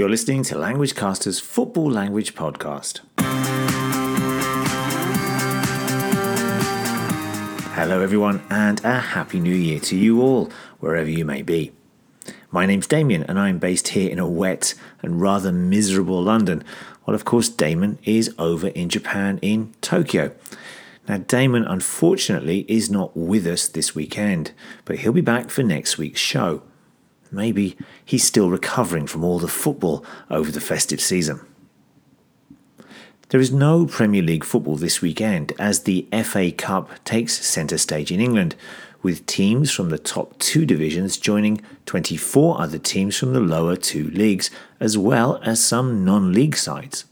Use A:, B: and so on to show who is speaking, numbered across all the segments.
A: You're listening to Language Caster's Football Language Podcast. Hello, everyone, and a Happy New Year to you all, wherever you may be. My name's Damien, and I'm based here in a wet and rather miserable London, while, of course, Damon is over in Japan in Tokyo. Now, Damon unfortunately is not with us this weekend, but he'll be back for next week's show. Maybe he's still recovering from all the football over the festive season. There is no Premier League football this weekend as the FA Cup takes centre stage in England, with teams from the top two divisions joining 24 other teams from the lower two leagues, as well as some non league sides.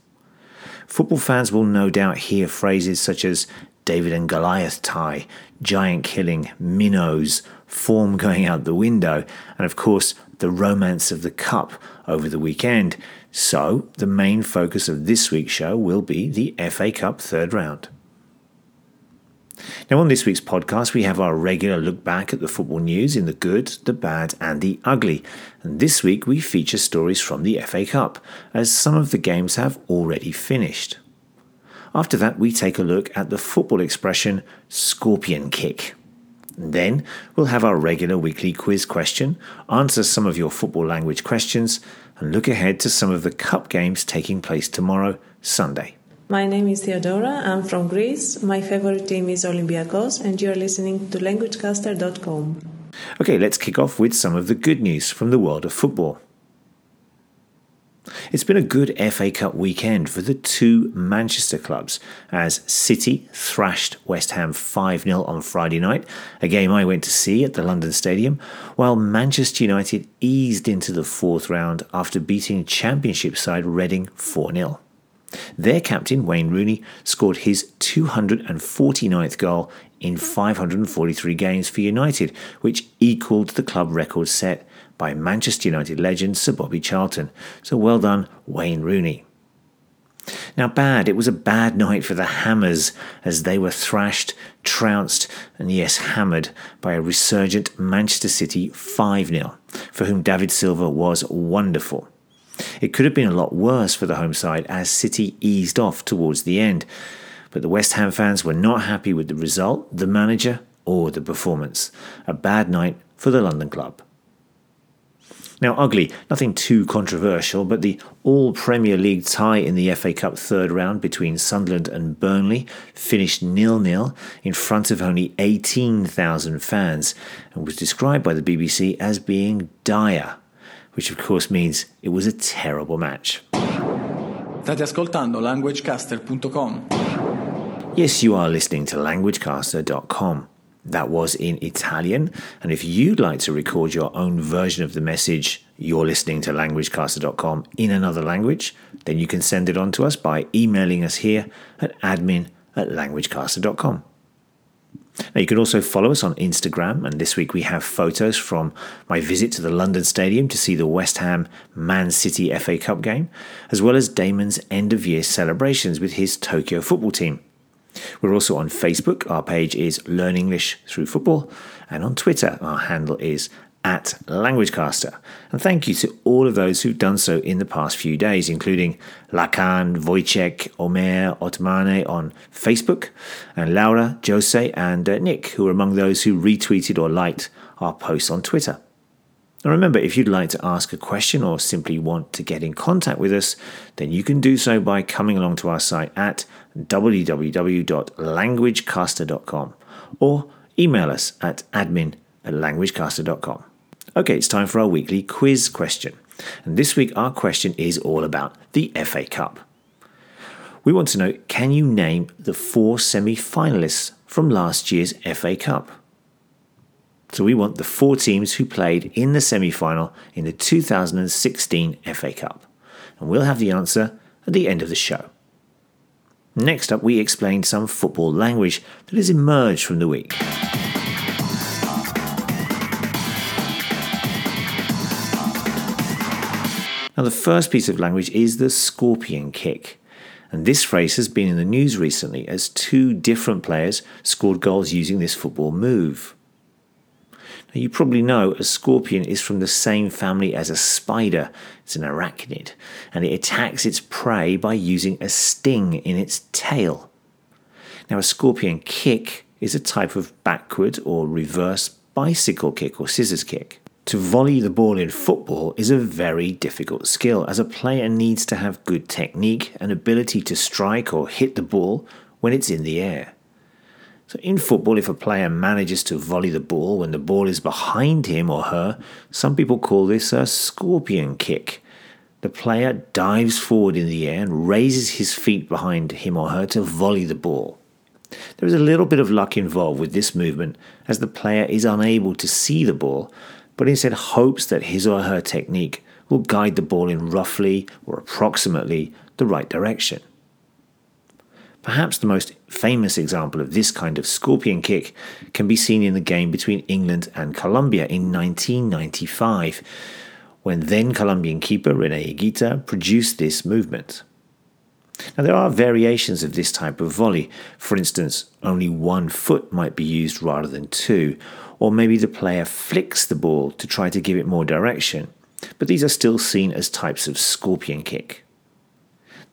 A: Football fans will no doubt hear phrases such as David and Goliath tie, giant killing, minnows, form going out the window, and of course, the romance of the cup over the weekend. So, the main focus of this week's show will be the FA Cup third round. Now, on this week's podcast, we have our regular look back at the football news in the good, the bad, and the ugly. And this week, we feature stories from the FA Cup, as some of the games have already finished. After that, we take a look at the football expression scorpion kick. Then we'll have our regular weekly quiz question, answer some of your football language questions, and look ahead to some of the cup games taking place tomorrow, Sunday.
B: My name is Theodora. I'm from Greece. My favorite team is Olympiacos, and you're listening to LanguageCaster.com.
A: Okay, let's kick off with some of the good news from the world of football. It's been a good FA Cup weekend for the two Manchester clubs as City thrashed West Ham 5 0 on Friday night, a game I went to see at the London Stadium, while Manchester United eased into the fourth round after beating Championship side Reading 4 0. Their captain, Wayne Rooney, scored his 249th goal in 543 games for United, which equalled the club record set by Manchester United legend Sir Bobby Charlton. So well done, Wayne Rooney. Now, bad, it was a bad night for the Hammers as they were thrashed, trounced, and yes, hammered by a resurgent Manchester City 5 0, for whom David Silva was wonderful. It could have been a lot worse for the home side as City eased off towards the end, but the West Ham fans were not happy with the result, the manager, or the performance. A bad night for the London club. Now, ugly, nothing too controversial, but the all Premier League tie in the FA Cup third round between Sunderland and Burnley finished nil nil in front of only 18,000 fans and was described by the BBC as being dire, which of course means it was a terrible match.
C: State ascoltando languagecaster.com.
A: Yes, you are listening to languagecaster.com. That was in Italian. And if you'd like to record your own version of the message you're listening to languagecaster.com in another language, then you can send it on to us by emailing us here at admin at languagecaster.com. Now, you can also follow us on Instagram, and this week we have photos from my visit to the London Stadium to see the West Ham Man City FA Cup game, as well as Damon's end of year celebrations with his Tokyo football team. We're also on Facebook. Our page is Learn English Through Football. And on Twitter, our handle is at LanguageCaster. And thank you to all of those who've done so in the past few days, including Lacan, Wojciech, Omer, Otmane on Facebook, and Laura, Jose, and uh, Nick, who are among those who retweeted or liked our posts on Twitter. Now remember, if you'd like to ask a question or simply want to get in contact with us, then you can do so by coming along to our site at www.languagecaster.com or email us at admin at languagecaster.com. Okay, it's time for our weekly quiz question. And this week, our question is all about the FA Cup. We want to know can you name the four semi finalists from last year's FA Cup? So we want the four teams who played in the semi final in the 2016 FA Cup. And we'll have the answer at the end of the show. Next up, we explain some football language that has emerged from the week. Now, the first piece of language is the scorpion kick. And this phrase has been in the news recently as two different players scored goals using this football move. Now, you probably know a scorpion is from the same family as a spider. It's an arachnid, and it attacks its prey by using a sting in its tail. Now, a scorpion kick is a type of backward or reverse bicycle kick or scissors kick. To volley the ball in football is a very difficult skill, as a player needs to have good technique and ability to strike or hit the ball when it's in the air. So, in football, if a player manages to volley the ball when the ball is behind him or her, some people call this a scorpion kick. The player dives forward in the air and raises his feet behind him or her to volley the ball. There is a little bit of luck involved with this movement as the player is unable to see the ball, but instead hopes that his or her technique will guide the ball in roughly or approximately the right direction. Perhaps the most famous example of this kind of scorpion kick can be seen in the game between England and Colombia in 1995, when then Colombian keeper Rene Higuita produced this movement. Now, there are variations of this type of volley. For instance, only one foot might be used rather than two, or maybe the player flicks the ball to try to give it more direction. But these are still seen as types of scorpion kick.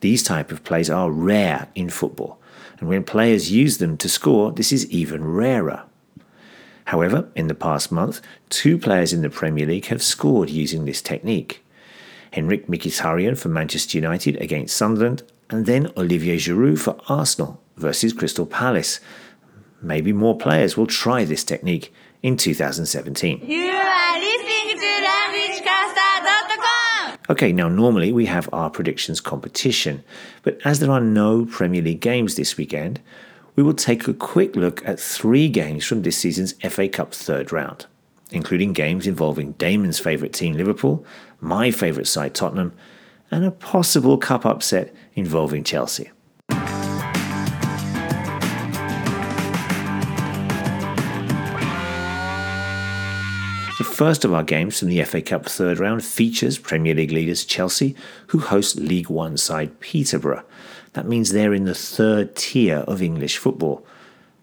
A: These type of plays are rare in football, and when players use them to score, this is even rarer. However, in the past month, two players in the Premier League have scored using this technique. Henrikh Mkhitaryan for Manchester United against Sunderland, and then Olivier Giroud for Arsenal versus Crystal Palace. Maybe more players will try this technique in 2017.
D: You are listening to.
A: Okay, now normally we have our predictions competition, but as there are no Premier League games this weekend, we will take a quick look at three games from this season's FA Cup third round, including games involving Damon's favourite team Liverpool, my favourite side Tottenham, and a possible cup upset involving Chelsea. The first of our games from the FA Cup third round features Premier League leaders Chelsea, who host League One side Peterborough. That means they're in the third tier of English football.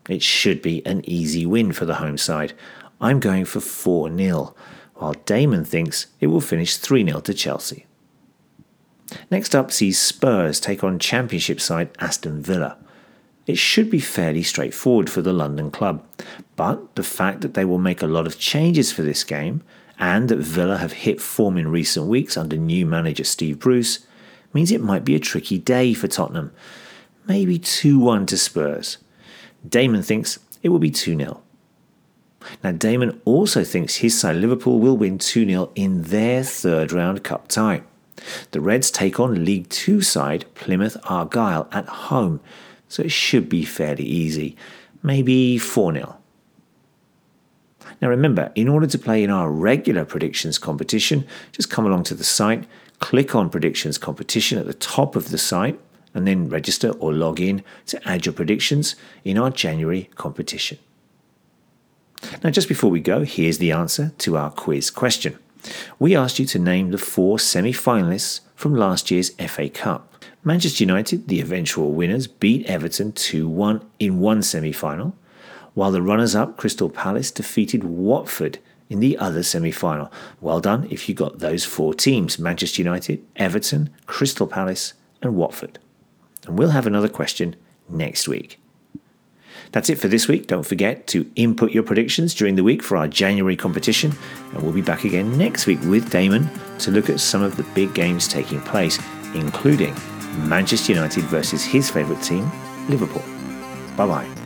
A: It should be an easy win for the home side. I'm going for 4 0, while Damon thinks it will finish 3 0 to Chelsea. Next up sees Spurs take on Championship side Aston Villa. It should be fairly straightforward for the London club, but the fact that they will make a lot of changes for this game and that Villa have hit form in recent weeks under new manager Steve Bruce means it might be a tricky day for Tottenham. Maybe 2 1 to Spurs. Damon thinks it will be 2 0. Now, Damon also thinks his side Liverpool will win 2 0 in their third round cup tie. The Reds take on League Two side Plymouth Argyle at home, so it should be fairly easy. Maybe 4 0. Now remember, in order to play in our regular predictions competition, just come along to the site, click on predictions competition at the top of the site, and then register or log in to add your predictions in our January competition. Now, just before we go, here's the answer to our quiz question. We asked you to name the four semi finalists from last year's FA Cup. Manchester United, the eventual winners, beat Everton 2 1 in one semi final, while the runners up, Crystal Palace, defeated Watford in the other semi final. Well done if you got those four teams Manchester United, Everton, Crystal Palace, and Watford. And we'll have another question next week. That's it for this week. Don't forget to input your predictions during the week for our January competition, and we'll be back again next week with Damon to look at some of the big games taking place, including Manchester United versus his favourite team, Liverpool. Bye bye.